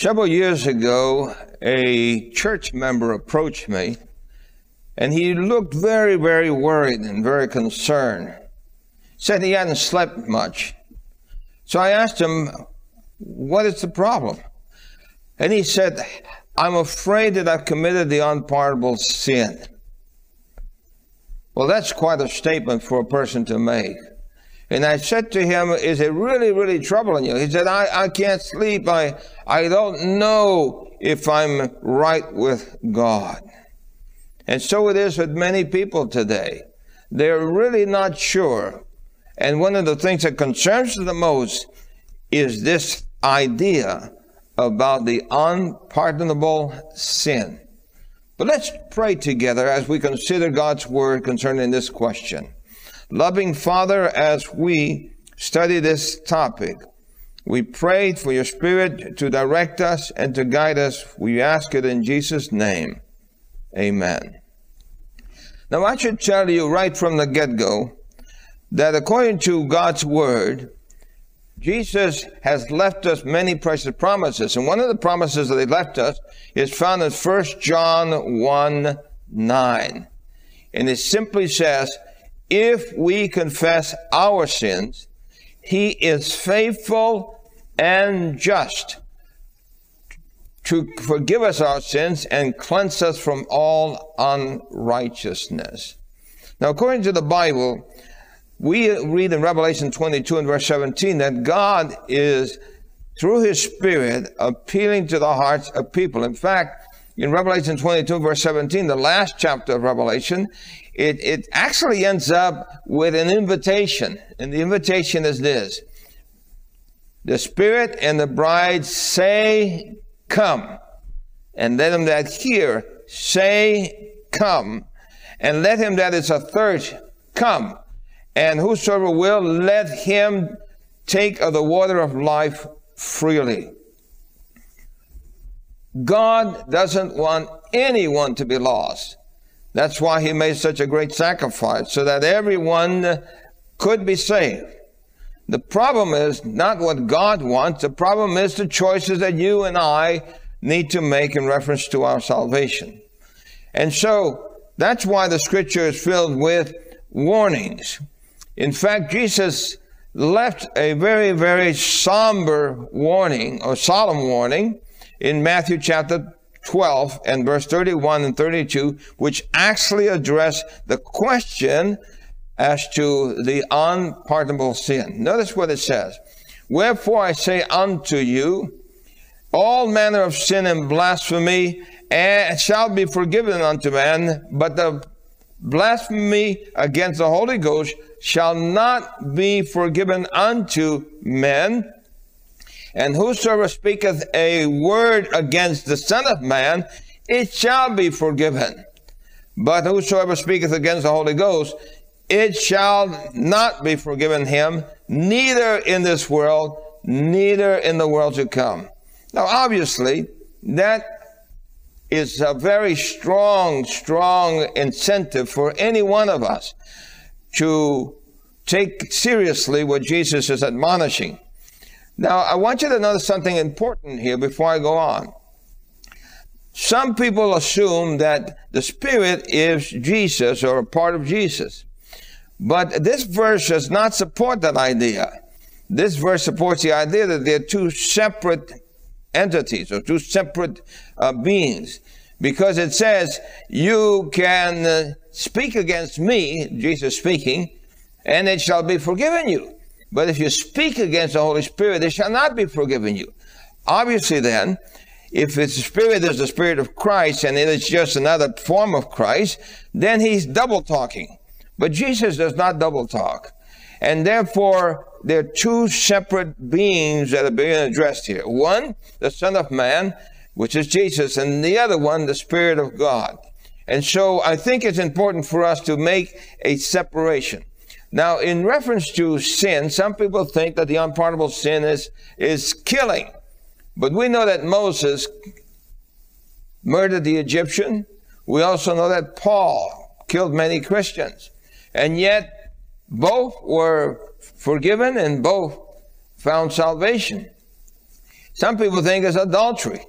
Several years ago, a church member approached me and he looked very, very worried and very concerned. Said he hadn't slept much. So I asked him, What is the problem? And he said, I'm afraid that I've committed the unpardonable sin. Well, that's quite a statement for a person to make. And I said to him, Is it really, really troubling you? He said, I, I can't sleep. I, I don't know if I'm right with God. And so it is with many people today. They're really not sure. And one of the things that concerns them the most is this idea about the unpardonable sin. But let's pray together as we consider God's word concerning this question. Loving Father, as we study this topic, we pray for your Spirit to direct us and to guide us. We ask it in Jesus' name. Amen. Now, I should tell you right from the get go that according to God's Word, Jesus has left us many precious promises. And one of the promises that he left us is found in 1 John 1 9. And it simply says, if we confess our sins, he is faithful and just to forgive us our sins and cleanse us from all unrighteousness. Now, according to the Bible, we read in Revelation 22 and verse 17 that God is, through his Spirit, appealing to the hearts of people. In fact, in Revelation 22 verse 17, the last chapter of Revelation, it, it actually ends up with an invitation. And the invitation is this. The Spirit and the bride say, come. And let him that hear say, come. And let him that is athirst come. And whosoever will, let him take of the water of life freely. God doesn't want anyone to be lost. That's why he made such a great sacrifice, so that everyone could be saved. The problem is not what God wants, the problem is the choices that you and I need to make in reference to our salvation. And so that's why the scripture is filled with warnings. In fact, Jesus left a very, very somber warning or solemn warning in Matthew chapter 12 and verse 31 and 32, which actually address the question as to the unpardonable sin. Notice what it says. Wherefore I say unto you, all manner of sin and blasphemy and shall be forgiven unto man, but the blasphemy against the Holy Ghost shall not be forgiven unto men. And whosoever speaketh a word against the Son of Man, it shall be forgiven. But whosoever speaketh against the Holy Ghost, it shall not be forgiven him, neither in this world, neither in the world to come. Now, obviously, that is a very strong, strong incentive for any one of us to take seriously what Jesus is admonishing. Now, I want you to notice something important here before I go on. Some people assume that the Spirit is Jesus or a part of Jesus. But this verse does not support that idea. This verse supports the idea that they're two separate entities or two separate uh, beings. Because it says, you can uh, speak against me, Jesus speaking, and it shall be forgiven you. But if you speak against the Holy Spirit, it shall not be forgiven you. Obviously, then, if it's the Spirit is the Spirit of Christ and it is just another form of Christ, then he's double talking. But Jesus does not double talk. And therefore, there are two separate beings that are being addressed here. One, the Son of Man, which is Jesus, and the other one, the Spirit of God. And so I think it's important for us to make a separation. Now, in reference to sin, some people think that the unpardonable sin is, is killing. But we know that Moses murdered the Egyptian. We also know that Paul killed many Christians. And yet, both were forgiven and both found salvation. Some people think it's adultery.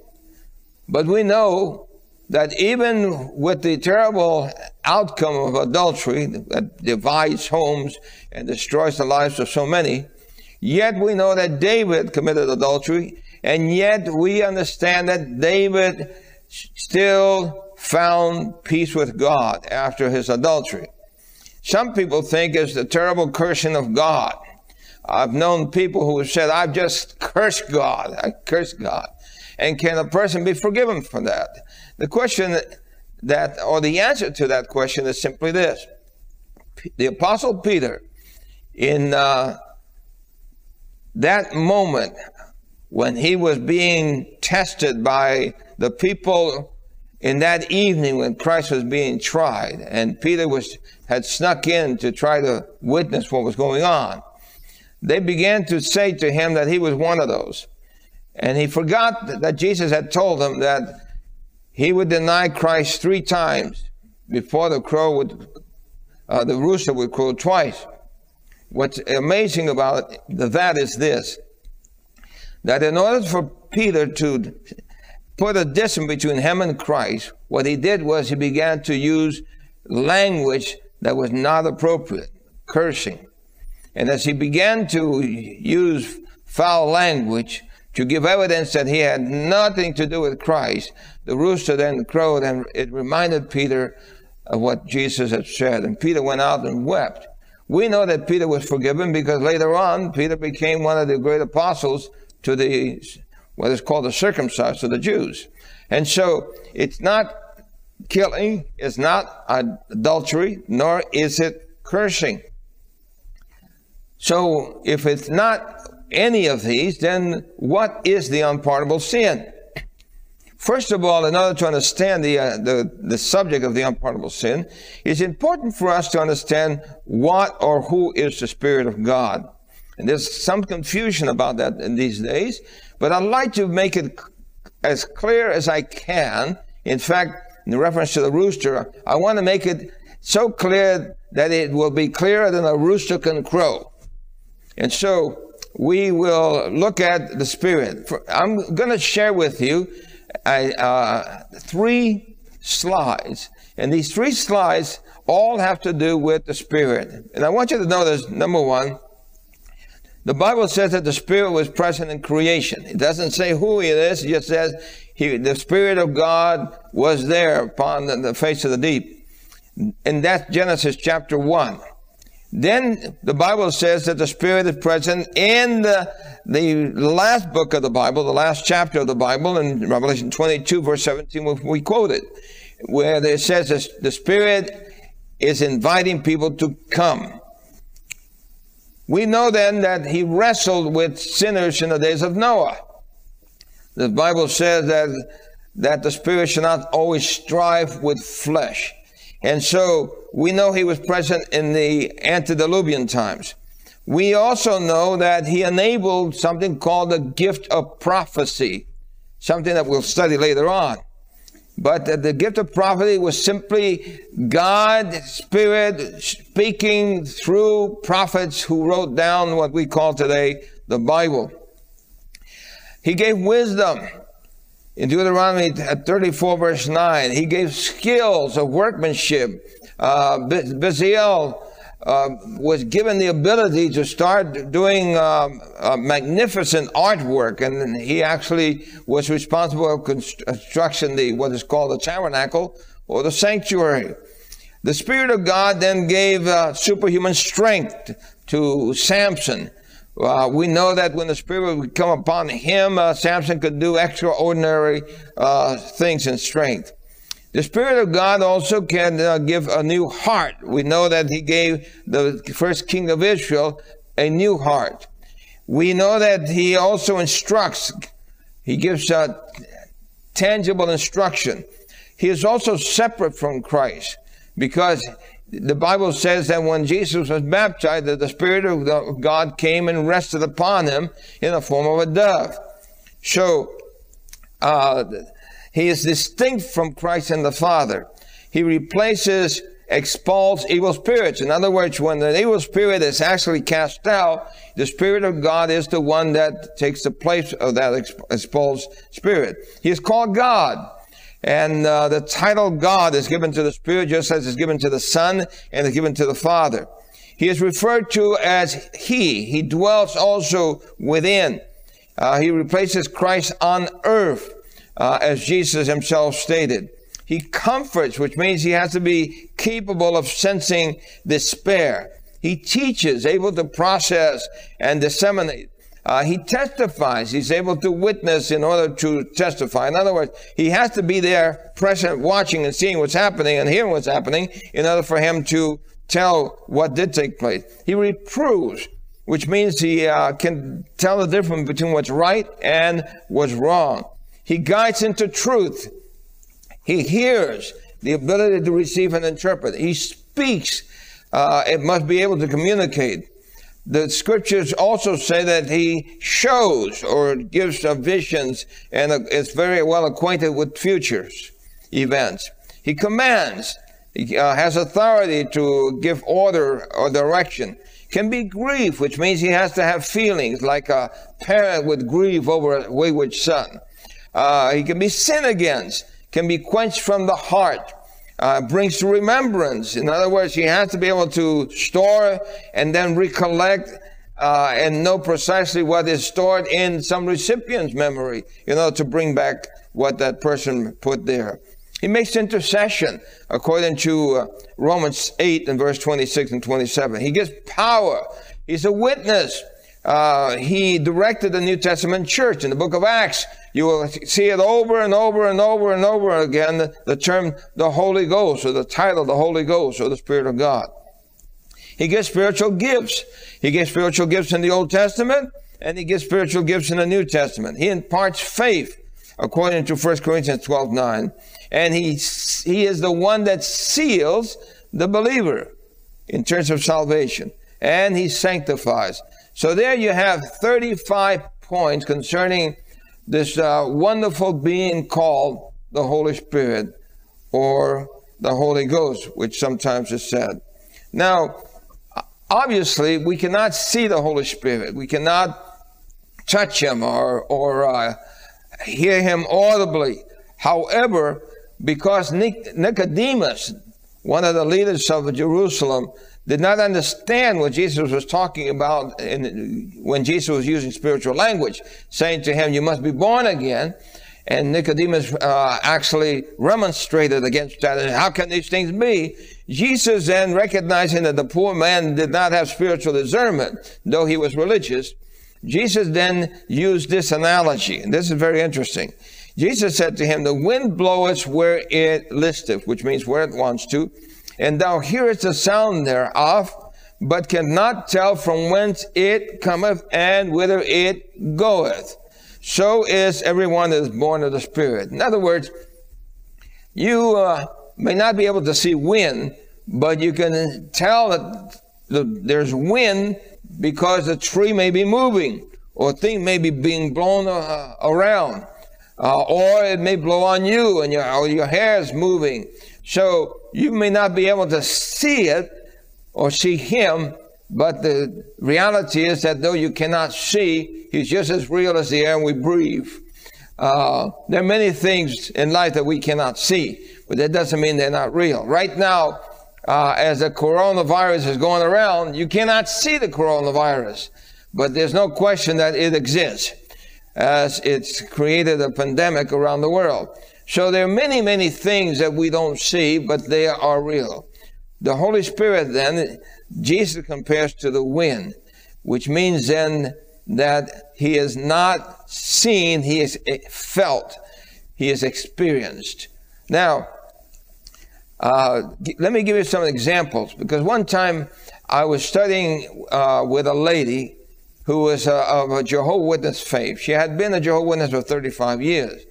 But we know that even with the terrible outcome of adultery that divides homes and destroys the lives of so many, yet we know that David committed adultery, and yet we understand that David still found peace with God after his adultery. Some people think it's the terrible cursing of God. I've known people who have said, I've just cursed God. I cursed God. And can a person be forgiven for that? The question that, or the answer to that question is simply this. The Apostle Peter, in uh, that moment when he was being tested by the people in that evening when Christ was being tried, and Peter was had snuck in to try to witness what was going on, they began to say to him that he was one of those. And he forgot that Jesus had told him that he would deny Christ three times before the crow would, uh, the rooster would crow twice. What's amazing about that is this, that in order for Peter to put a distance between him and Christ, what he did was he began to use language that was not appropriate, cursing. And as he began to use foul language to give evidence that he had nothing to do with Christ, the rooster then crowed and it reminded Peter of what Jesus had said. And Peter went out and wept. We know that Peter was forgiven because later on, Peter became one of the great apostles to the, what is called the circumcised, to the Jews. And so it's not killing, it's not adultery, nor is it cursing. So if it's not any of these, then what is the unpardonable sin? First of all, in order to understand the, uh, the, the subject of the unpardonable sin, it's important for us to understand what or who is the Spirit of God. And there's some confusion about that in these days, but I'd like to make it as clear as I can. In fact, in reference to the rooster, I want to make it so clear that it will be clearer than a rooster can crow. And so we will look at the Spirit. I'm going to share with you uh, three slides. And these three slides all have to do with the Spirit. And I want you to notice, number one, the Bible says that the Spirit was present in creation. It doesn't say who it is, it just says he, the Spirit of God was there upon the, the face of the deep. And that's Genesis chapter 1. Then the Bible says that the Spirit is present in the, the last book of the Bible, the last chapter of the Bible, in Revelation 22, verse 17, we quoted, where it says the Spirit is inviting people to come. We know then that he wrestled with sinners in the days of Noah. The Bible says that, that the Spirit should not always strive with flesh. And so we know he was present in the antediluvian times. We also know that he enabled something called the gift of prophecy, something that we'll study later on. But the gift of prophecy was simply God, Spirit, speaking through prophets who wrote down what we call today the Bible. He gave wisdom. In Deuteronomy 34, verse 9, he gave skills of workmanship. Uh, Bezalel uh, was given the ability to start doing um, magnificent artwork, and he actually was responsible for construction the what is called the tabernacle or the sanctuary. The Spirit of God then gave uh, superhuman strength to Samson. Uh, we know that when the Spirit would come upon him, uh, Samson could do extraordinary uh, things in strength. The Spirit of God also can uh, give a new heart. We know that He gave the first king of Israel a new heart. We know that He also instructs. He gives a tangible instruction. He is also separate from Christ because the Bible says that when Jesus was baptized, that the Spirit of God came and rested upon him in the form of a dove. So, uh, he is distinct from Christ and the Father. He replaces expels evil spirits. In other words, when the evil spirit is actually cast out, the Spirit of God is the one that takes the place of that expulsed spirit. He is called God. And uh, the title God is given to the Spirit just as it's given to the Son and is given to the Father. He is referred to as He. He dwells also within. Uh, he replaces Christ on earth, uh, as Jesus himself stated. He comforts, which means he has to be capable of sensing despair. He teaches, able to process and disseminate. Uh, he testifies. He's able to witness in order to testify. In other words, he has to be there, present, watching and seeing what's happening and hearing what's happening in order for him to tell what did take place. He reproves, which means he uh, can tell the difference between what's right and what's wrong. He guides into truth. He hears the ability to receive and interpret. He speaks. Uh, it must be able to communicate. The scriptures also say that he shows or gives visions and is very well acquainted with futures events. He commands. He uh, has authority to give order or direction. Can be grief, which means he has to have feelings like a parent would grieve over a wayward son. Uh, he can be sin against, can be quenched from the heart, uh, brings to remembrance. In other words, he has to be able to store and then recollect uh, and know precisely what is stored in some recipient's memory, you know, to bring back what that person put there. He makes intercession according to uh, Romans 8 and verse 26 and 27. He gives power. He's a witness. Uh, he directed the New Testament church in the book of Acts. You will see it over and over and over and over again, the, the term the Holy Ghost or the title the Holy Ghost or the Spirit of God. He gives spiritual gifts. He gives spiritual gifts in the Old Testament and he gives spiritual gifts in the New Testament. He imparts faith according to 1 Corinthians 12, 9 and he, he is the one that seals the believer in terms of salvation, and he sanctifies. So there you have 35 points concerning this uh, wonderful being called the Holy Spirit or the Holy Ghost, which sometimes is said. Now, obviously, we cannot see the Holy Spirit. We cannot touch him or, or uh, hear him audibly. However, because Nicodemus, one of the leaders of Jerusalem, did not understand what Jesus was talking about in, when Jesus was using spiritual language, saying to him, You must be born again. And Nicodemus uh, actually remonstrated against that. And how can these things be? Jesus then, recognizing that the poor man did not have spiritual discernment, though he was religious, Jesus then used this analogy. And this is very interesting. Jesus said to him, The wind bloweth where it listeth, which means where it wants to, and thou hearest the sound thereof, but cannot tell from whence it cometh and whither it goeth. So is everyone that is born of the Spirit. In other words, you uh, may not be able to see wind, but you can tell that the, there's wind because the tree may be moving or a thing may be being blown uh, around uh, or it may blow on you and your, your hair is moving. So you may not be able to see it or see him, but the reality is that though you cannot see, he's just as real as the air we breathe. Uh, there are many things in life that we cannot see, but that doesn't mean they're not real. Right now, uh, as the coronavirus is going around, you cannot see the coronavirus, but there's no question that it exists as it's created a pandemic around the world. So there are many, many things that we don't see, but they are real. The Holy Spirit then, Jesus compares to the wind, which means then that he is not seen, he is felt, he is experienced. Now, uh, let me give you some examples because one time I was studying uh, with a lady who was a, of a Jehovah Witness faith. She had been a Jehovah Witness for 35 years.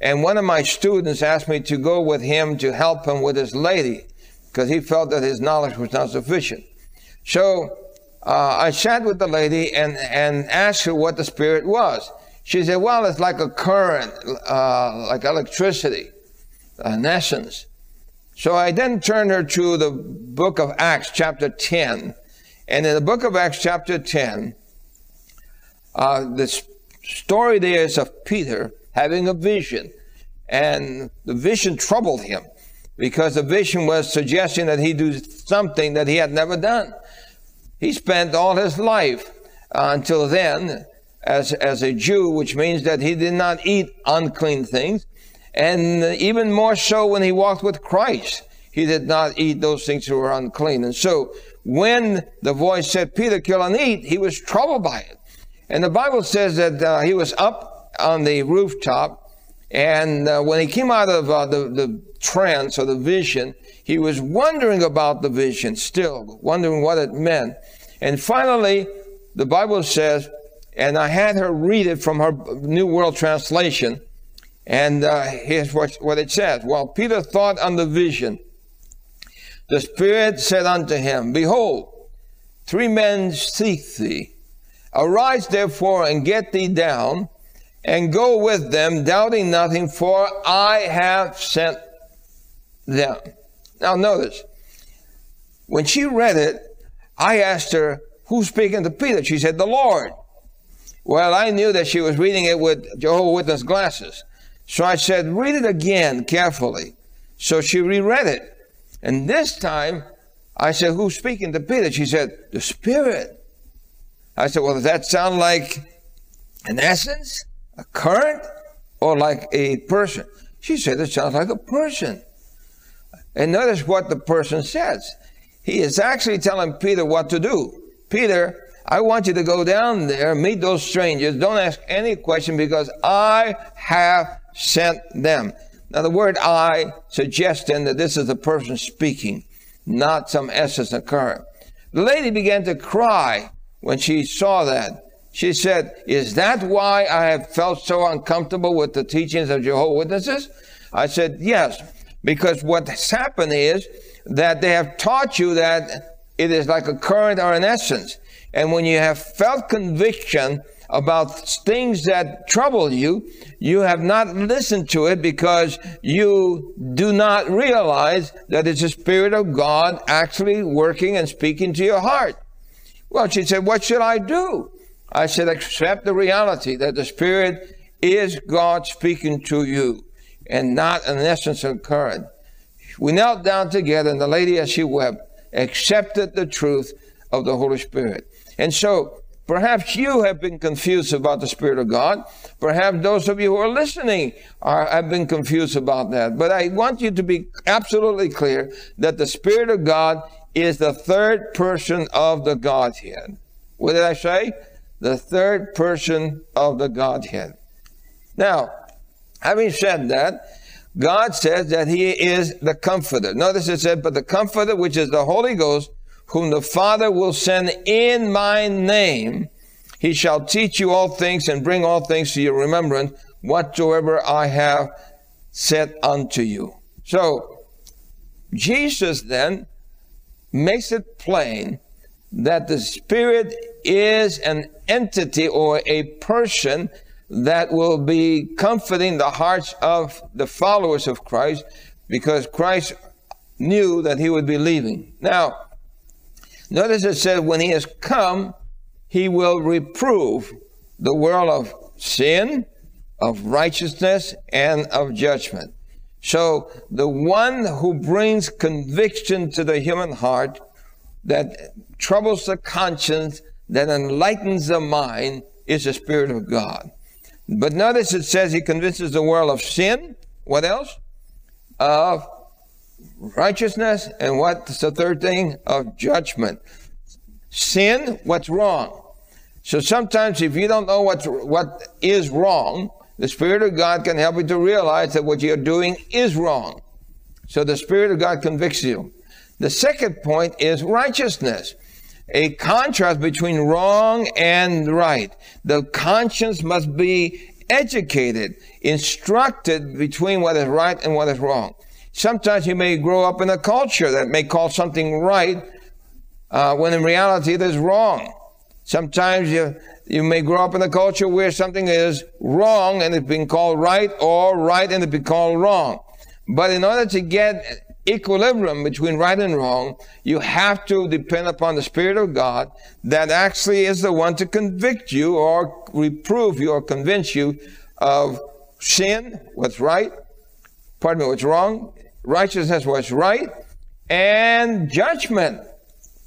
And one of my students asked me to go with him to help him with his lady because he felt that his knowledge was not sufficient. So uh, I sat with the lady and, and asked her what the Spirit was. She said, Well, it's like a current, uh, like electricity, in essence. So I then turned her to the book of Acts, chapter 10. And in the book of Acts, chapter 10, uh, the story there is of Peter having a vision. And the vision troubled him because the vision was suggesting that he do something that he had never done. He spent all his life uh, until then as, as a Jew, which means that he did not eat unclean things. And even more so when he walked with Christ, he did not eat those things that were unclean. And so when the voice said, Peter, kill and eat, he was troubled by it. And the Bible says that uh, he was up on the rooftop, and uh, when he came out of uh, the, the trance or the vision, he was wondering about the vision still, wondering what it meant. And finally, the Bible says, and I had her read it from her New World Translation, and uh, here's what, what it says. While Peter thought on the vision, the Spirit said unto him, Behold, three men seek thee. Arise therefore and get thee down and go with them, doubting nothing, for I have sent them. Now notice, when she read it, I asked her, who's speaking to Peter? She said, the Lord. Well, I knew that she was reading it with Jehovah Witness glasses. So I said, read it again carefully. So she reread it. And this time, I said, who's speaking to Peter? She said, the Spirit. I said, well, does that sound like an essence, a current, or like a person? She said, it sounds like a person. And notice what the person says. He is actually telling Peter what to do. Peter, I want you to go down there, meet those strangers. Don't ask any question because I have sent them. Now, the word I suggests then that this is the person speaking, not some essence or current. The lady began to cry when she saw that. She said, Is that why I have felt so uncomfortable with the teachings of Jehovah Witnesses? I said, Yes, because what's happened is that they have taught you that it is like a current or an essence. And when you have felt conviction about things that trouble you, you have not listened to it because you do not realize that it's the Spirit of God actually working and speaking to your heart. Well, she said, What should I do? I said, Accept the reality that the Spirit is God speaking to you and not an essence of current. We knelt down together, and the lady, as she wept, accepted the truth of the Holy Spirit. And so, perhaps you have been confused about the Spirit of God. Perhaps those of you who are listening are, have been confused about that. But I want you to be absolutely clear that the Spirit of God is the third person of the Godhead. What did I say? The third person of the Godhead. Now, having said that, God says that He is the Comforter. Notice it said, but the Comforter, which is the Holy Ghost, whom the Father will send in my name, He shall teach you all things and bring all things to your remembrance, whatsoever I have said unto you. So, Jesus then makes it plain that the Spirit is an entity or a person that will be comforting the hearts of the followers of Christ because Christ knew that he would be leaving. Now, notice it says, when he has come, he will reprove the world of sin, of righteousness, and of judgment. So the one who brings conviction to the human heart that troubles the conscience, that enlightens the mind is the Spirit of God. But notice it says he convinces the world of sin. What else? Of righteousness. And what's the third thing? Of judgment. Sin, what's wrong? So sometimes if you don't know what's, what is wrong, the Spirit of God can help you to realize that what you're doing is wrong. So the Spirit of God convicts you. The second point is righteousness. A contrast between wrong and right. The conscience must be educated, instructed between what is right and what is wrong. Sometimes you may grow up in a culture that may call something right uh, when in reality it is wrong. Sometimes you, you may grow up in a culture where something is wrong and it's being called right or right and it's being called wrong. But in order to get equilibrium between right and wrong, you have to depend upon the Spirit of God that actually is the one to convict you or reprove you or convince you of sin, what's right, pardon me, what's wrong, righteousness, what's right, and judgment.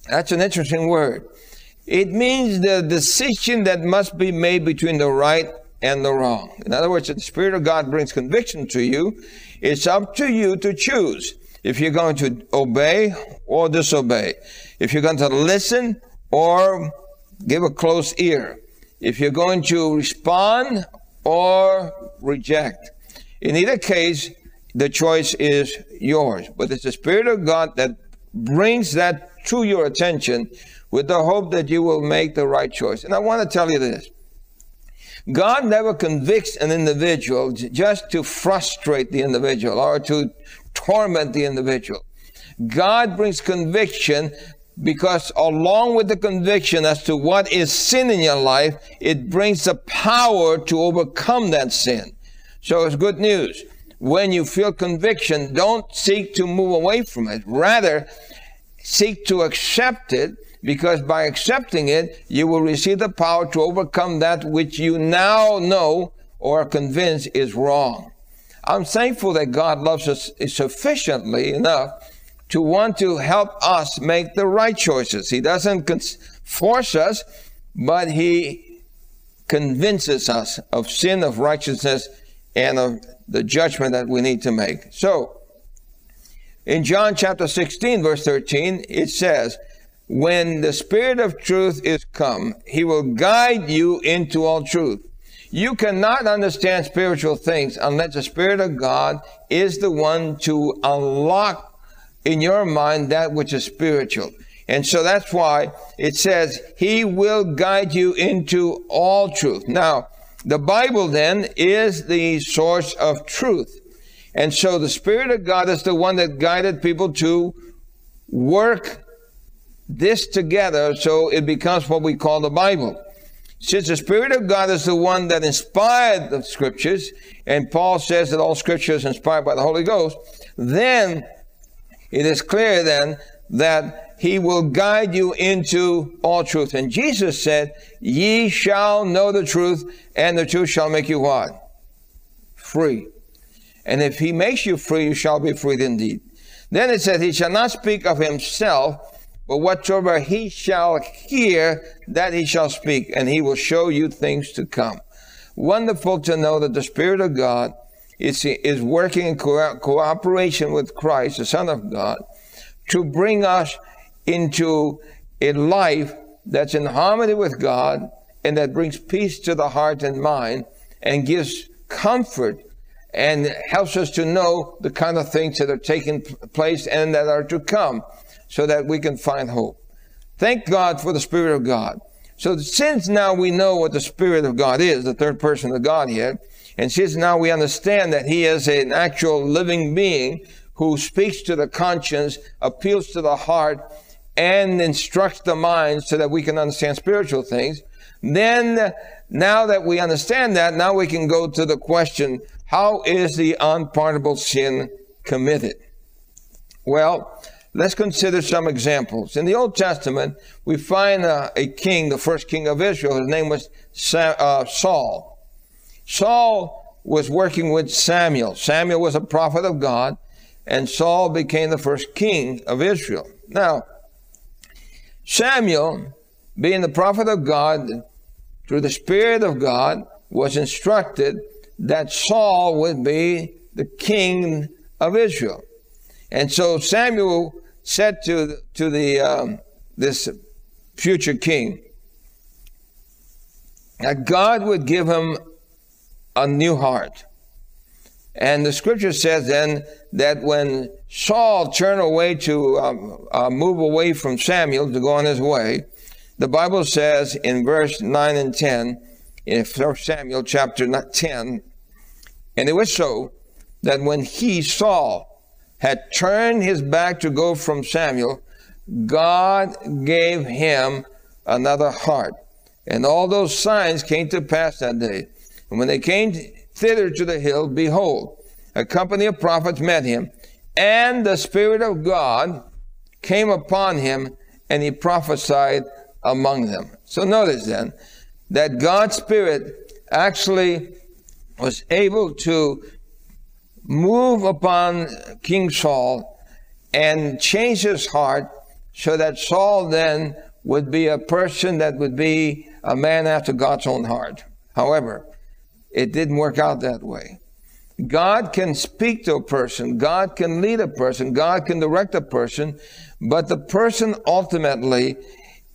That's an interesting word. It means the decision that must be made between the right and the wrong. In other words, if the Spirit of God brings conviction to you, it's up to you to choose if you're going to obey or disobey, if you're going to listen or give a close ear, if you're going to respond or reject. In either case, the choice is yours. But it's the Spirit of God that brings that to your attention with the hope that you will make the right choice. And I want to tell you this. God never convicts an individual just to frustrate the individual or to torment the individual. God brings conviction because along with the conviction as to what is sin in your life, it brings the power to overcome that sin. So it's good news. When you feel conviction, don't seek to move away from it. Rather, seek to accept it because by accepting it, you will receive the power to overcome that which you now know or are convinced is wrong. I'm thankful that God loves us sufficiently enough to want to help us make the right choices. He doesn't force us, but He convinces us of sin, of righteousness, and of the judgment that we need to make. So, in John chapter 16, verse 13, it says, When the Spirit of truth is come, He will guide you into all truth. You cannot understand spiritual things unless the Spirit of God is the one to unlock in your mind that which is spiritual. And so that's why it says, He will guide you into all truth. Now, the Bible then is the source of truth. And so the Spirit of God is the one that guided people to work this together so it becomes what we call the Bible. Since the Spirit of God is the one that inspired the scriptures, and Paul says that all scripture is inspired by the Holy Ghost, then it is clear then that he will guide you into all truth. And Jesus said, Ye shall know the truth, and the truth shall make you what? Free. And if he makes you free, you shall be freed indeed. Then it says, He shall not speak of himself, but whatsoever he shall hear, that he shall speak, and he will show you things to come. Wonderful to know that the Spirit of God is, is working in co- cooperation with Christ, the Son of God, to bring us into a life that's in harmony with God and that brings peace to the heart and mind and gives comfort and helps us to know the kind of things that are taking place and that are to come so that we can find hope. Thank God for the Spirit of God. So since now we know what the Spirit of God is, the third person of Godhead, and since now we understand that He is an actual living being who speaks to the conscience, appeals to the heart, and instructs the mind so that we can understand spiritual things, then now that we understand that, now we can go to the question, how is the unpardonable sin committed? Well, Let's consider some examples. In the Old Testament, we find uh, a king, the first king of Israel. His name was uh, Saul. Saul was working with Samuel. Samuel was a prophet of God, and Saul became the first king of Israel. Now, Samuel, being the prophet of God, through the Spirit of God, was instructed that Saul would be the king of Israel. And so Samuel said to, to the, um, this future king that God would give him a new heart. And the scripture says then that when Saul turned away to um, uh, move away from Samuel to go on his way, the Bible says in verse 9 and 10, in 1 Samuel chapter 10, and it was so that when he, Saul, had turned his back to go from Samuel, God gave him another heart. And all those signs came to pass that day. And when they came thither to the hill, behold, a company of prophets met him. and the Spirit of God came upon him, and he prophesied among them. So notice then that God's Spirit actually was able to move upon King Saul and change his heart so that Saul then would be a person that would be a man after God's own heart. However, it didn't work out that way. God can speak to a person, God can lead a person, God can direct a person, but the person ultimately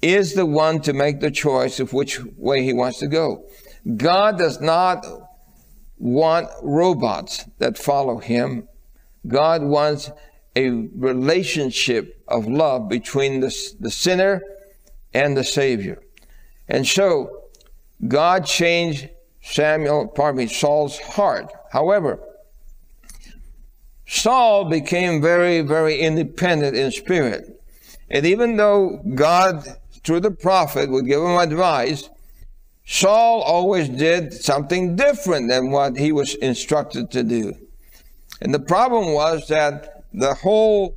is the one to make the choice of which way he wants to go. God does not want robots that follow him. God wants a relationship of love between the, the sinner and the Savior. And so God changed Samuel, pardon me, Saul's heart. However, Saul became very, very independent in spirit. And even though God, through the prophet, would give him advice, Saul always did something different than what he was instructed to do. And the problem was that the whole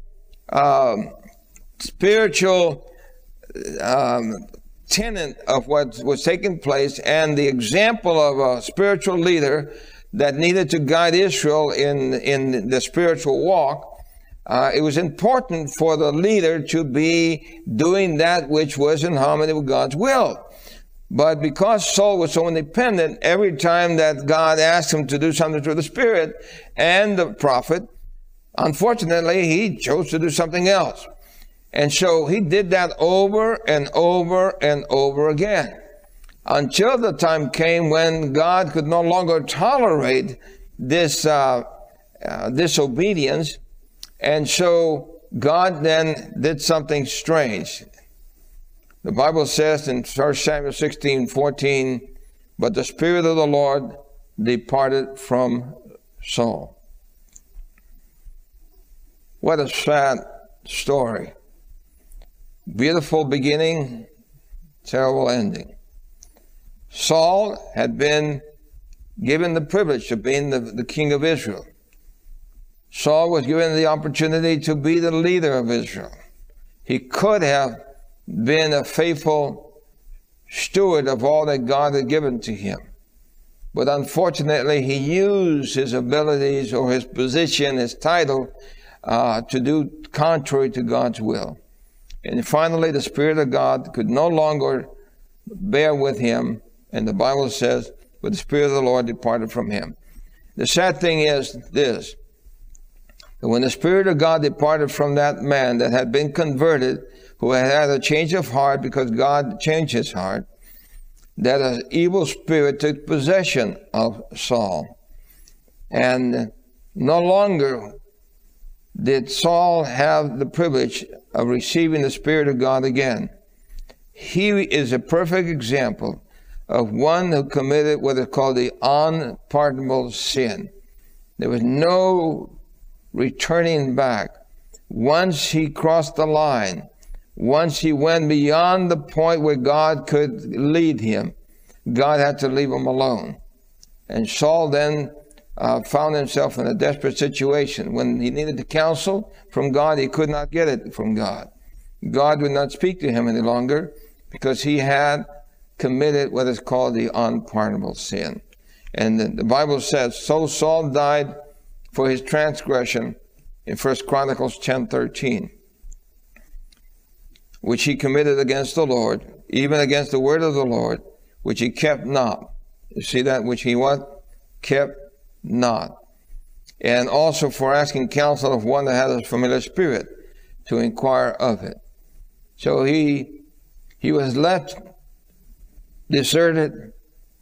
um, spiritual um, tenet of what was taking place and the example of a spiritual leader that needed to guide Israel in, in the spiritual walk, uh, it was important for the leader to be doing that which was in harmony with God's will. But because Saul was so independent, every time that God asked him to do something through the Spirit and the prophet, unfortunately, he chose to do something else. And so he did that over and over and over again until the time came when God could no longer tolerate this uh, uh, disobedience. And so God then did something strange. The Bible says in 1 Samuel 16 14, but the Spirit of the Lord departed from Saul. What a sad story. Beautiful beginning, terrible ending. Saul had been given the privilege of being the, the king of Israel. Saul was given the opportunity to be the leader of Israel. He could have been a faithful steward of all that God had given to him. But unfortunately, he used his abilities or his position, his title, uh, to do contrary to God's will. And finally, the Spirit of God could no longer bear with him. And the Bible says, but the Spirit of the Lord departed from him. The sad thing is this that when the Spirit of God departed from that man that had been converted, who had had a change of heart because God changed his heart, that an evil spirit took possession of Saul. And no longer did Saul have the privilege of receiving the Spirit of God again. He is a perfect example of one who committed what is called the unpardonable sin. There was no returning back. Once he crossed the line, once he went beyond the point where God could lead him, God had to leave him alone. And Saul then uh, found himself in a desperate situation. When he needed the counsel from God, he could not get it from God. God would not speak to him any longer because he had committed what is called the unpardonable sin. And the, the Bible says, so Saul died for his transgression in 1 Chronicles 10 13 which he committed against the Lord, even against the word of the Lord, which he kept not. You see that? Which he what? Kept not. And also for asking counsel of one that had a familiar spirit to inquire of it. So he, he was left deserted.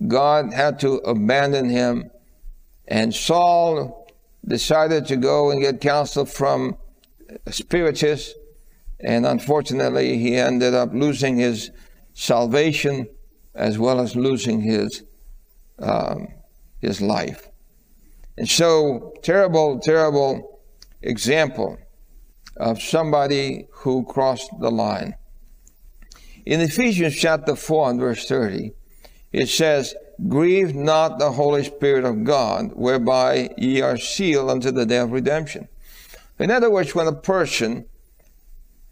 God had to abandon him. And Saul decided to go and get counsel from spiritists and unfortunately, he ended up losing his salvation as well as losing his, um, his life. And so, terrible, terrible example of somebody who crossed the line. In Ephesians chapter 4 and verse 30, it says, Grieve not the Holy Spirit of God, whereby ye are sealed unto the day of redemption. In other words, when a person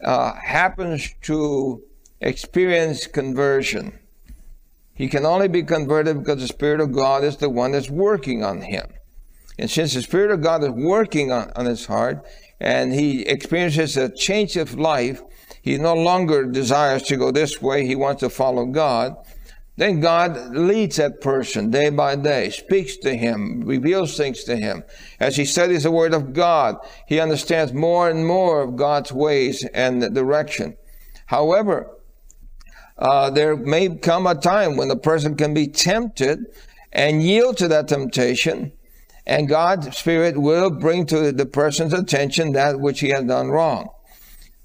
uh, happens to experience conversion, he can only be converted because the Spirit of God is the one that's working on him. And since the Spirit of God is working on, on his heart and he experiences a change of life, he no longer desires to go this way, he wants to follow God. Then God leads that person day by day, speaks to him, reveals things to him. As he studies the Word of God, he understands more and more of God's ways and direction. However, uh, there may come a time when the person can be tempted and yield to that temptation, and God's Spirit will bring to the person's attention that which he has done wrong.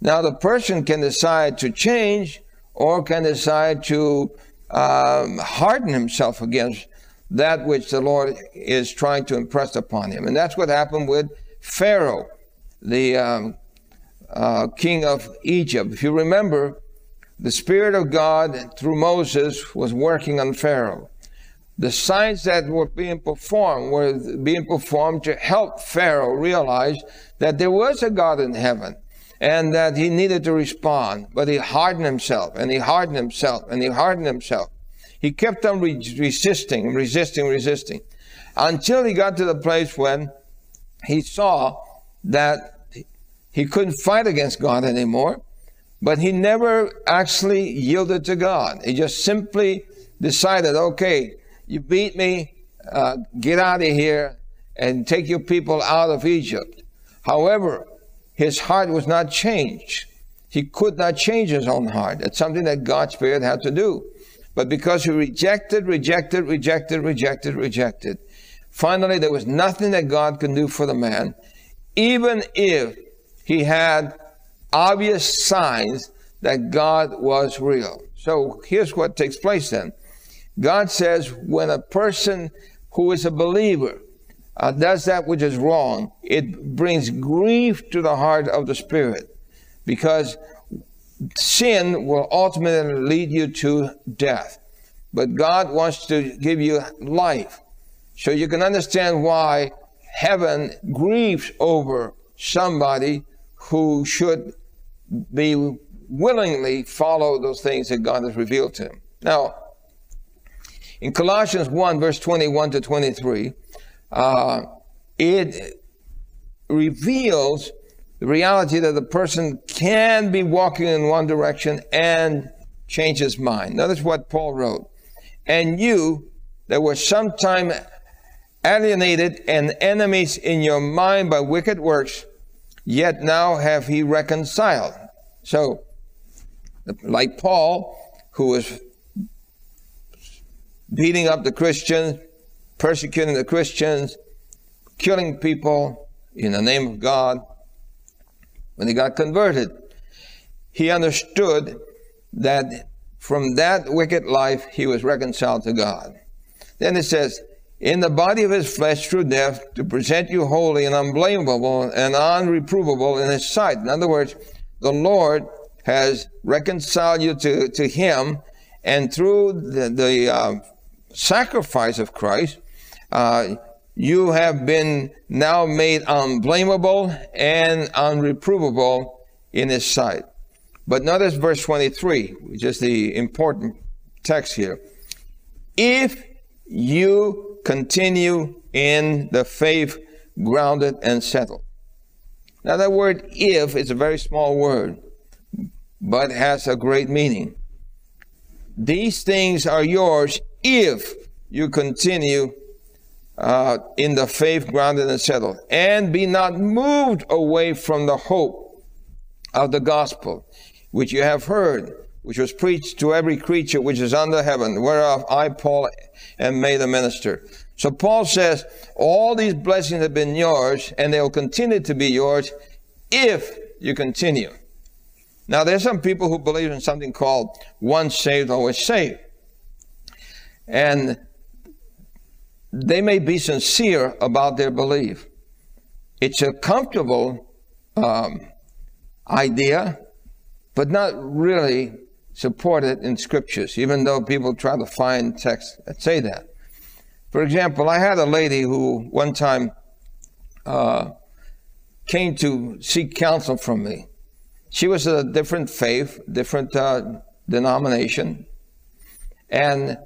Now, the person can decide to change or can decide to um, harden himself against that which the Lord is trying to impress upon him. And that's what happened with Pharaoh, the um, uh, king of Egypt. If you remember, the Spirit of God through Moses was working on Pharaoh. The signs that were being performed were being performed to help Pharaoh realize that there was a God in heaven and that he needed to respond, but he hardened himself and he hardened himself and he hardened himself. He kept on re- resisting, resisting, resisting until he got to the place when he saw that he couldn't fight against God anymore, but he never actually yielded to God. He just simply decided, okay, you beat me, uh, get out of here and take your people out of Egypt. However, his heart was not changed. He could not change his own heart. It's something that God's Spirit had to do. But because he rejected, rejected, rejected, rejected, rejected, finally there was nothing that God could do for the man, even if he had obvious signs that God was real. So here's what takes place then. God says when a person who is a believer uh, does that which is wrong, it brings grief to the heart of the Spirit because sin will ultimately lead you to death. But God wants to give you life. So you can understand why heaven grieves over somebody who should be willingly follow those things that God has revealed to him. Now, in Colossians 1, verse 21 to 23, uh, it reveals the reality that the person can be walking in one direction and change his mind. Notice what Paul wrote. And you that were sometime alienated and enemies in your mind by wicked works, yet now have he reconciled. So, like Paul, who was beating up the Christians, persecuting the Christians, killing people in the name of God. When he got converted, he understood that from that wicked life he was reconciled to God. Then it says, in the body of his flesh through death to present you holy and unblameable and unreprovable in his sight. In other words, the Lord has reconciled you to, to him and through the, the uh, sacrifice of Christ, uh, you have been now made unblameable and unreprovable in his sight. But notice verse 23, which is the important text here. If you continue in the faith, grounded and settled. Now that word if is a very small word, but has a great meaning. These things are yours if you continue uh, in the faith grounded and settled, and be not moved away from the hope of the gospel, which you have heard, which was preached to every creature which is under heaven, whereof I, Paul, am made a minister. So Paul says, all these blessings have been yours, and they will continue to be yours if you continue. Now, there's some people who believe in something called once saved, always saved. And they may be sincere about their belief. It's a comfortable um, idea, but not really supported in scriptures, even though people try to find texts that say that. For example, I had a lady who one time uh, came to seek counsel from me. She was a different faith, different uh, denomination, and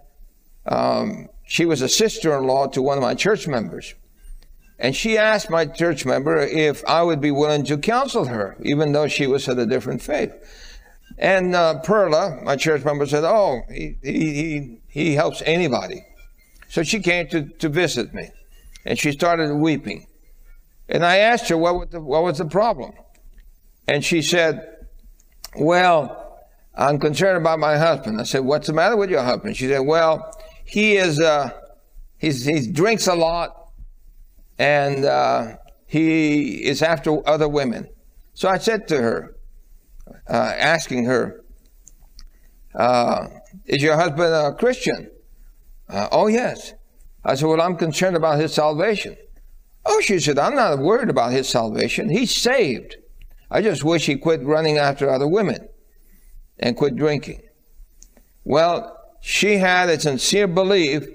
um, she was a sister-in-law to one of my church members. And she asked my church member if I would be willing to counsel her, even though she was of a different faith. And uh, Perla, my church member, said, "Oh, he he he helps anybody." So she came to, to visit me, and she started weeping. And I asked her what was the, what was the problem, and she said, "Well, I'm concerned about my husband." I said, "What's the matter with your husband?" She said, "Well, he is uh, he drinks a lot, and uh, he is after other women." So I said to her, uh, asking her, uh, Is your husband a Christian? Uh, oh, yes. I said, Well, I'm concerned about his salvation. Oh, she said, I'm not worried about his salvation. He's saved. I just wish he quit running after other women and quit drinking. Well, she had a sincere belief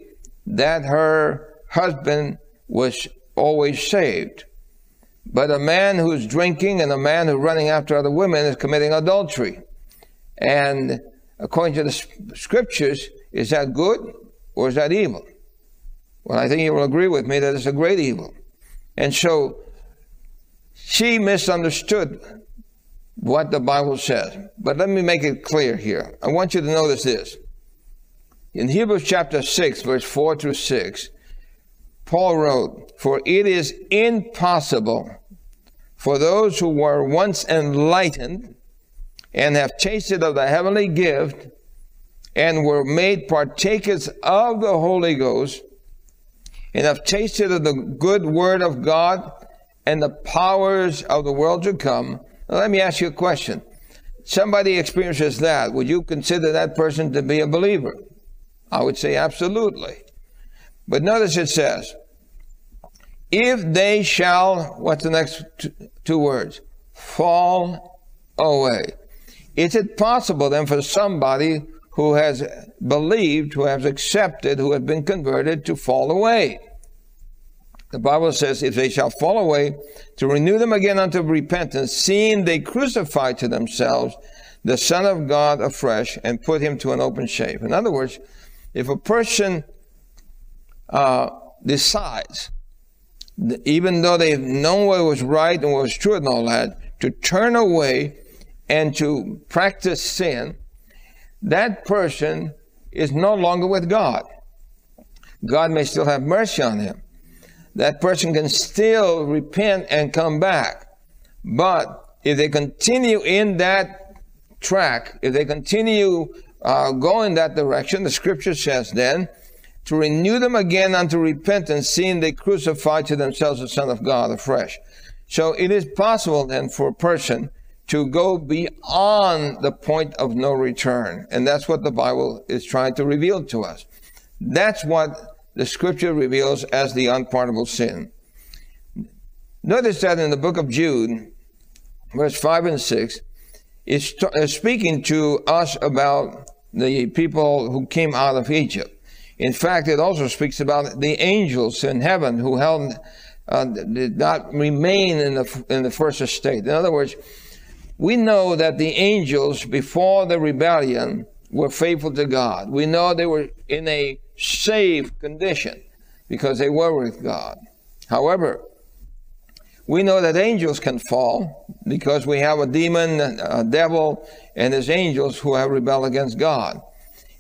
that her husband was always saved. But a man who's drinking and a man who's running after other women is committing adultery. And according to the scriptures, is that good or is that evil? Well, I think you will agree with me that it's a great evil. And so she misunderstood what the Bible says. But let me make it clear here. I want you to notice this. In Hebrews chapter 6, verse 4 through 6, Paul wrote, For it is impossible for those who were once enlightened and have tasted of the heavenly gift and were made partakers of the Holy Ghost and have tasted of the good word of God and the powers of the world to come. Now, let me ask you a question. Somebody experiences that. Would you consider that person to be a believer? I would say absolutely. But notice it says, if they shall, what's the next two words? Fall away. Is it possible then for somebody who has believed, who has accepted, who has been converted to fall away? The Bible says, if they shall fall away, to renew them again unto repentance, seeing they crucify to themselves the Son of God afresh and put him to an open shame. In other words, if a person uh, decides even though they've known what was right and what was true and all that, to turn away and to practice sin, that person is no longer with God. God may still have mercy on him. That person can still repent and come back. But if they continue in that track, if they continue uh, in that direction, the scripture says then, to renew them again unto repentance, seeing they crucify to themselves the Son of God afresh. So it is possible then for a person to go beyond the point of no return. And that's what the Bible is trying to reveal to us. That's what the scripture reveals as the unpardonable sin. Notice that in the book of Jude, verse 5 and 6, is speaking to us about the people who came out of Egypt. In fact, it also speaks about the angels in heaven who held, uh, did not remain in the, in the first estate. In other words, we know that the angels before the rebellion were faithful to God. We know they were in a safe condition because they were with God. However, we know that angels can fall because we have a demon, a devil, and his angels who have rebelled against God.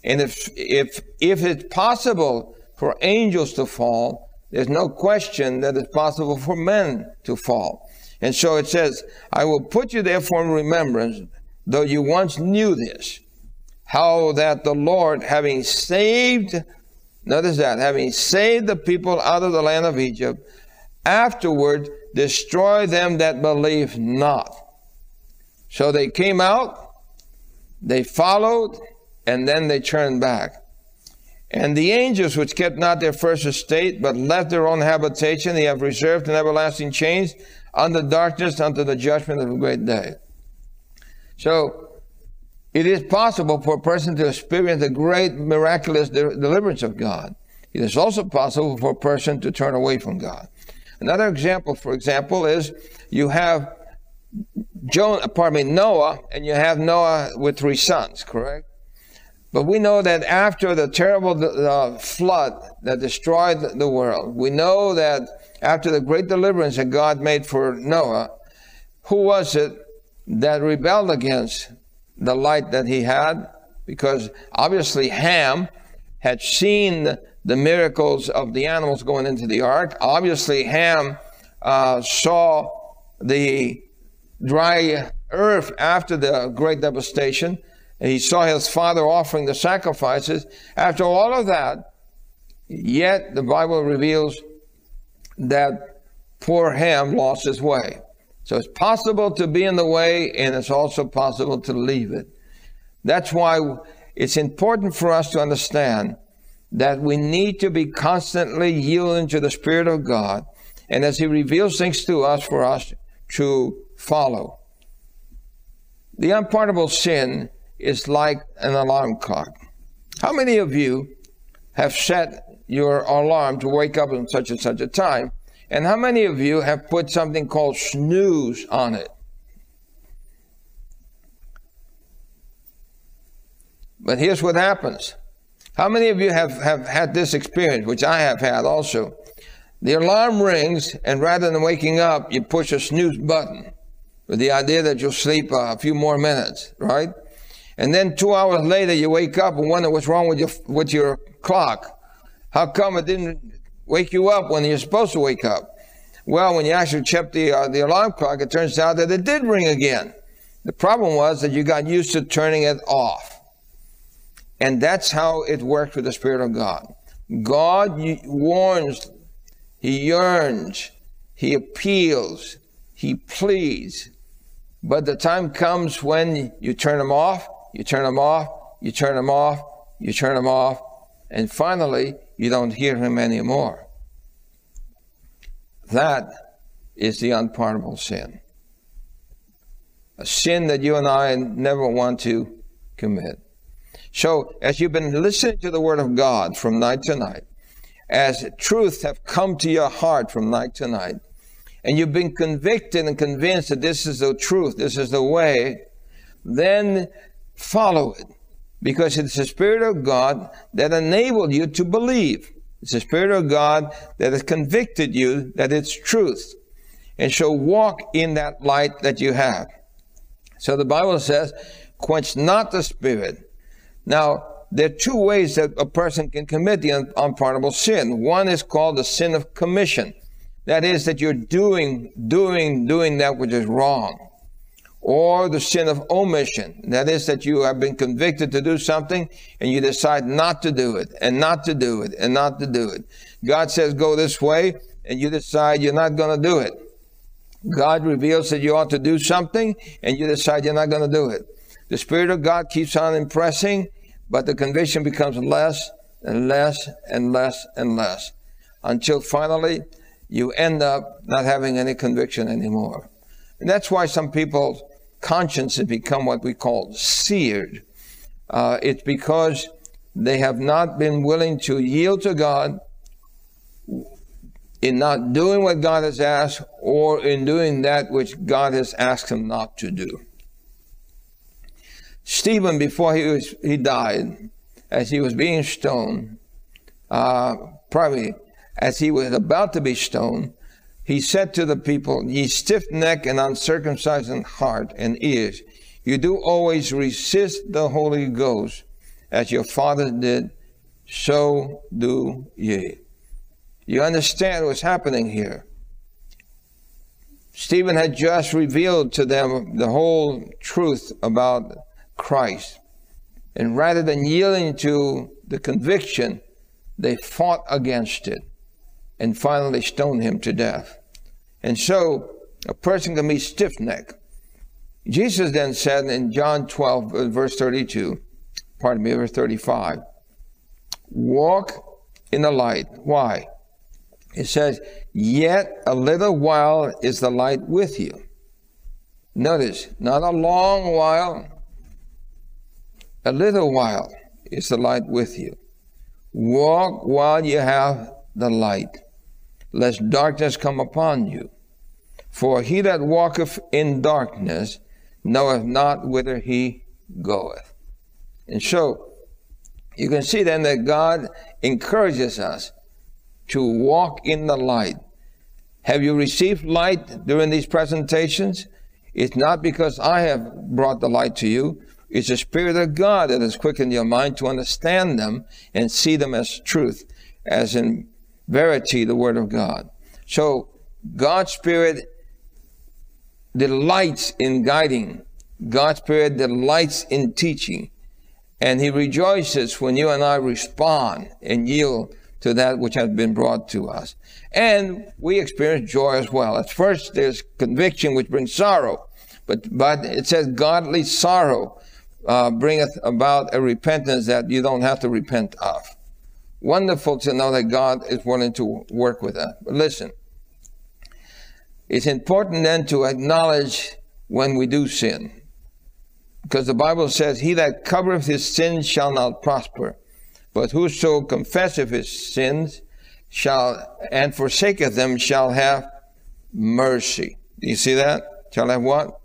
And if, if, if it's possible for angels to fall, there's no question that it's possible for men to fall. And so it says, I will put you therefore in remembrance, though you once knew this, how that the Lord, having saved, notice that, having saved the people out of the land of Egypt, afterward destroy them that believe not. So they came out, they followed, and then they turned back. And the angels which kept not their first estate, but left their own habitation, they have reserved in everlasting chains under darkness unto the judgment of a great day. So, it is possible for a person to experience the great miraculous de- deliverance of God. It is also possible for a person to turn away from God. Another example, for example, is you have Jonah, pardon me, Noah, and you have Noah with three sons, correct? But we know that after the terrible uh, flood that destroyed the world, we know that after the great deliverance that God made for Noah, who was it that rebelled against the light that he had? Because obviously Ham had seen the miracles of the animals going into the ark. Obviously, Ham uh, saw the dry earth after the great devastation. He saw his father offering the sacrifices. After all of that, yet the Bible reveals that poor Ham lost his way. So it's possible to be in the way, and it's also possible to leave it. That's why it's important for us to understand that we need to be constantly yielding to the Spirit of God, and as He reveals things to us, for us to follow. The unpardonable sin is like an alarm clock. How many of you have set your alarm to wake up at such and such a time? And how many of you have put something called snooze on it? But here's what happens. How many of you have, have had this experience, which I have had also? The alarm rings, and rather than waking up, you push a snooze button with the idea that you'll sleep a few more minutes, right? And then two hours later, you wake up and wonder what's wrong with your, with your clock. How come it didn't wake you up when you're supposed to wake up? Well, when you actually check the, uh, the alarm clock, it turns out that it did ring again. The problem was that you got used to turning it off. And that's how it works with the Spirit of God. God warns, He yearns, He appeals, He pleads. But the time comes when you turn Him off, you turn Him off, you turn Him off, you turn Him off, and finally you don't hear Him anymore. That is the unpardonable sin. A sin that you and I never want to commit. So, as you've been listening to the Word of God from night to night, as truth have come to your heart from night to night, and you've been convicted and convinced that this is the truth, this is the way, then follow it. Because it's the Spirit of God that enabled you to believe. It's the Spirit of God that has convicted you that it's truth. And so walk in that light that you have. So the Bible says, quench not the Spirit now, there are two ways that a person can commit the un- unpardonable sin. One is called the sin of commission. That is that you're doing, doing, doing that which is wrong. Or the sin of omission. That is that you have been convicted to do something and you decide not to do it and not to do it and not to do it. God says go this way and you decide you're not going to do it. God reveals that you ought to do something and you decide you're not going to do it. The Spirit of God keeps on impressing, but the conviction becomes less and less and less and less until finally you end up not having any conviction anymore. And that's why some people's consciences become what we call seared. Uh, it's because they have not been willing to yield to God in not doing what God has asked or in doing that which God has asked them not to do. Stephen, before he, was, he died, as he was being stoned, uh, probably as he was about to be stoned, he said to the people, Ye stiff necked and uncircumcised in heart and ears, you do always resist the Holy Ghost, as your father did, so do ye. You understand what's happening here. Stephen had just revealed to them the whole truth about Christ. And rather than yielding to the conviction, they fought against it and finally stoned him to death. And so a person can be stiff necked. Jesus then said in John 12, uh, verse 32, pardon me, verse 35, walk in the light. Why? It says, Yet a little while is the light with you. Notice, not a long while, a little while is the light with you. Walk while you have the light. lest darkness come upon you. For he that walketh in darkness knoweth not whither he goeth. And so, you can see then that God encourages us to walk in the light. Have you received light during these presentations? It's not because I have brought the light to you. It's the Spirit of God that has quickened your mind to understand them and see them as truth, as in verity, the Word of God. So, God's Spirit delights in guiding. God's Spirit delights in teaching. And He rejoices when you and I respond and yield to that which has been brought to us. And we experience joy as well. At first, there's conviction which brings sorrow, but, but it says godly sorrow uh, bringeth about a repentance that you don't have to repent of. Wonderful to know that God is willing to work with us. But listen, it's important then to acknowledge when we do sin. Because the Bible says, He that covereth his sins shall not prosper. But whoso confesseth his sins shall, and forsaketh them shall have mercy. Do you see that? Shall have what?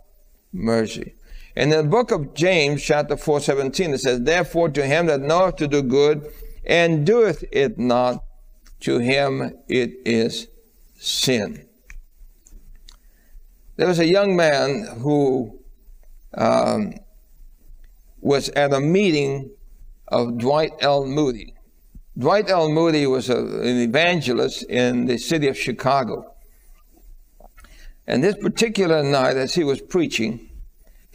Mercy. In the book of James, chapter 4, 17, it says, Therefore to him that knoweth to do good and doeth it not, to him it is sin. There was a young man who um, was at a meeting of Dwight L. Moody. Dwight L. Moody was a, an evangelist in the city of Chicago. And this particular night, as he was preaching,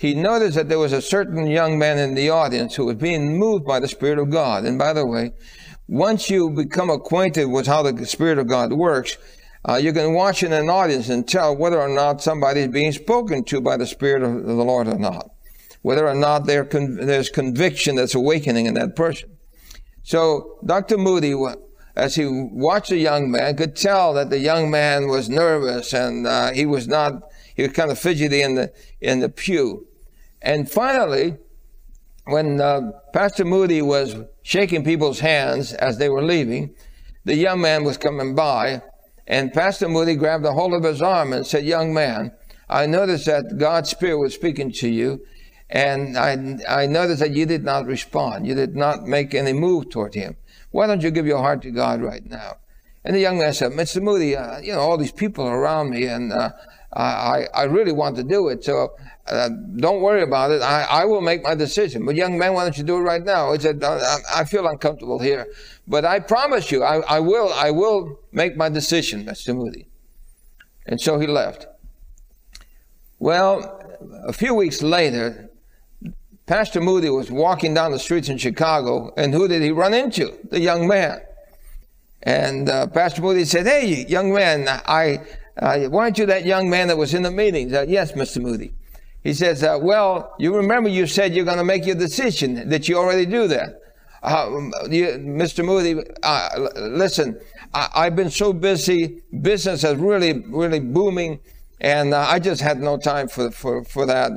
he noticed that there was a certain young man in the audience who was being moved by the Spirit of God. And by the way, once you become acquainted with how the Spirit of God works, uh, you can watch in an audience and tell whether or not somebody is being spoken to by the Spirit of the Lord or not whether or not con- there's conviction that's awakening in that person. So Dr. Moody, as he watched the young man, could tell that the young man was nervous and uh, he was not, he was kind of fidgety in the, in the pew. And finally, when uh, Pastor Moody was shaking people's hands as they were leaving, the young man was coming by, and Pastor Moody grabbed a hold of his arm and said, Young man, I noticed that God's Spirit was speaking to you, and I, I noticed that you did not respond. You did not make any move toward him. Why don't you give your heart to God right now? And the young man said, Mr. Moody, uh, you know, all these people around me, and uh, I, I really want to do it. So uh, don't worry about it. I, I will make my decision. But young man, why don't you do it right now? He said, uh, I feel uncomfortable here. But I promise you, I, I will, I will make my decision, Mr. Moody. And so he left. Well, a few weeks later, Pastor Moody was walking down the streets in Chicago, and who did he run into? The young man. And uh, Pastor Moody said, Hey, young man, I, uh, weren't you that young man that was in the meeting? Said, yes, Mr. Moody. He says, uh, Well, you remember you said you're going to make your decision, that you already do that. Uh, you, Mr. Moody, uh, listen, I, have been so busy. Business is really, really booming, and uh, I just had no time for, for, for that.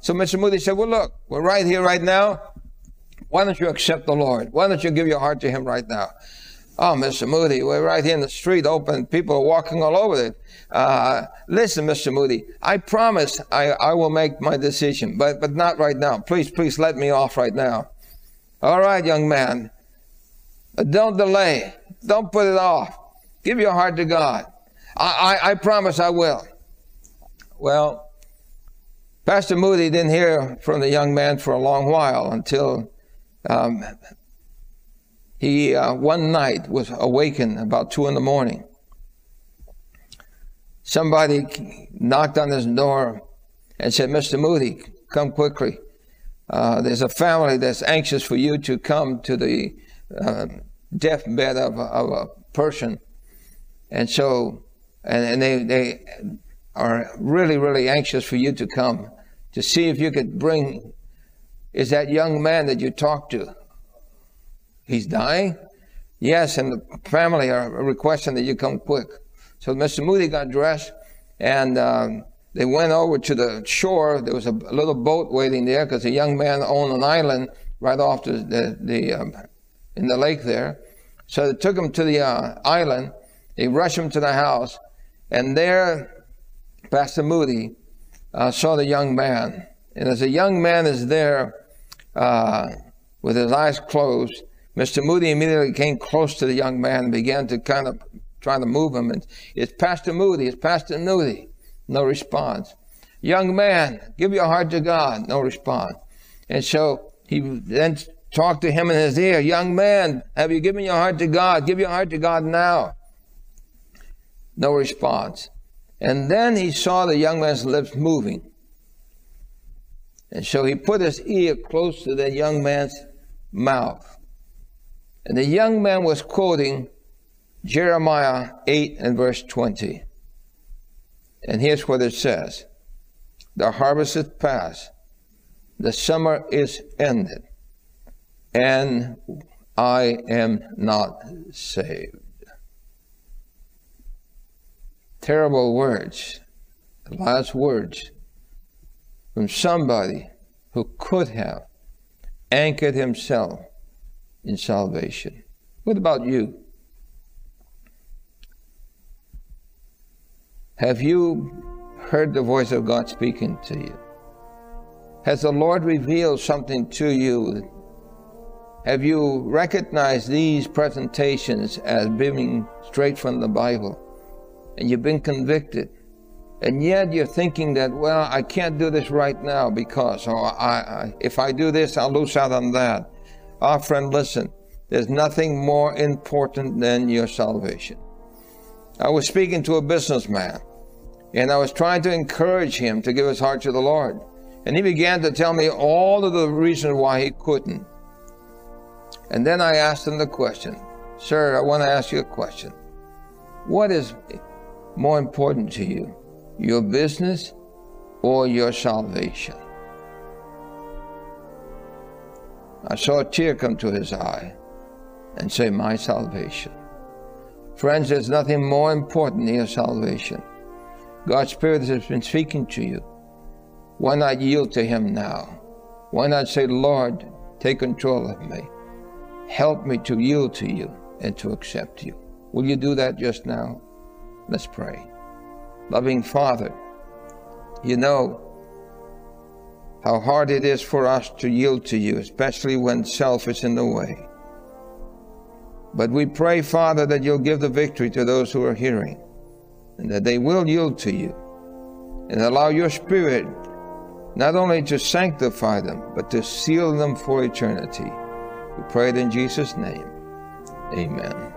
So Mr. Moody said, Well, look, we're right here right now. Why don't you accept the Lord? Why don't you give your heart to Him right now? Oh, Mr. Moody, we're right here in the street open. People are walking all over it. Uh, listen, Mr. Moody, I promise I, I will make my decision, but, but not right now. Please, please let me off right now. All right, young man. But don't delay. Don't put it off. Give your heart to God. I, I, I promise I will. Well, Pastor Moody didn't hear from the young man for a long while until um, he uh, one night was awakened about two in the morning. Somebody knocked on his door and said, Mr. Moody, come quickly. Uh, there's a family that's anxious for you to come to the uh, deathbed of, of a person. And so, and, and they, they are really, really anxious for you to come to see if you could bring, is that young man that you talked to? He's dying? Yes, and the family are requesting that you come quick. So Mr. Moody got dressed and um, they went over to the shore. There was a, little boat waiting there because a young man owned an island right off the, the, the um, in the lake there. So they took him to the uh, island They rushed him to the house, and there, Pastor Moody uh, saw the young man. And as the young man is there uh, with his eyes closed, Mr. Moody immediately came close to the young man and began to kind of try to move him. And it's Pastor Moody, it's Pastor Moody. No response. Young man, give your heart to God. No response. And so he then talked to him in his ear. Young man, have you given your heart to God? Give your heart to God now. No response. And then he saw the young man's lips moving. And so he put his ear close to the young man's mouth. And the young man was quoting Jeremiah 8 and verse 20. And here's what it says The harvest is past, the summer is ended, and I am not saved. Terrible words, the last words from somebody who could have anchored himself in salvation. What about you? Have you heard the voice of God speaking to you? Has the Lord revealed something to you? Have you recognized these presentations as being straight from the Bible? And you've been convicted. And yet you're thinking that, well, I can't do this right now because or I, I, if I do this, I'll lose out on that. Our friend, listen, there's nothing more important than your salvation. I was speaking to a businessman and I was trying to encourage him to give his heart to the Lord. And he began to tell me all of the reasons why he couldn't. And then I asked him the question Sir, I want to ask you a question. What is more important to you, your business or your salvation? I saw a tear come to his eye and say, My salvation. Friends, there's nothing more important than your salvation. God's Spirit has been speaking to you. Why not yield to Him now? Why not say, Lord, take control of me? Help me to yield to you and to accept you. Will you do that just now? Let's pray. Loving Father, you know how hard it is for us to yield to you, especially when self is in the way. But we pray, Father, that you'll give the victory to those who are hearing and that they will yield to you and allow your Spirit not only to sanctify them, but to seal them for eternity. We pray it in Jesus' name. Amen.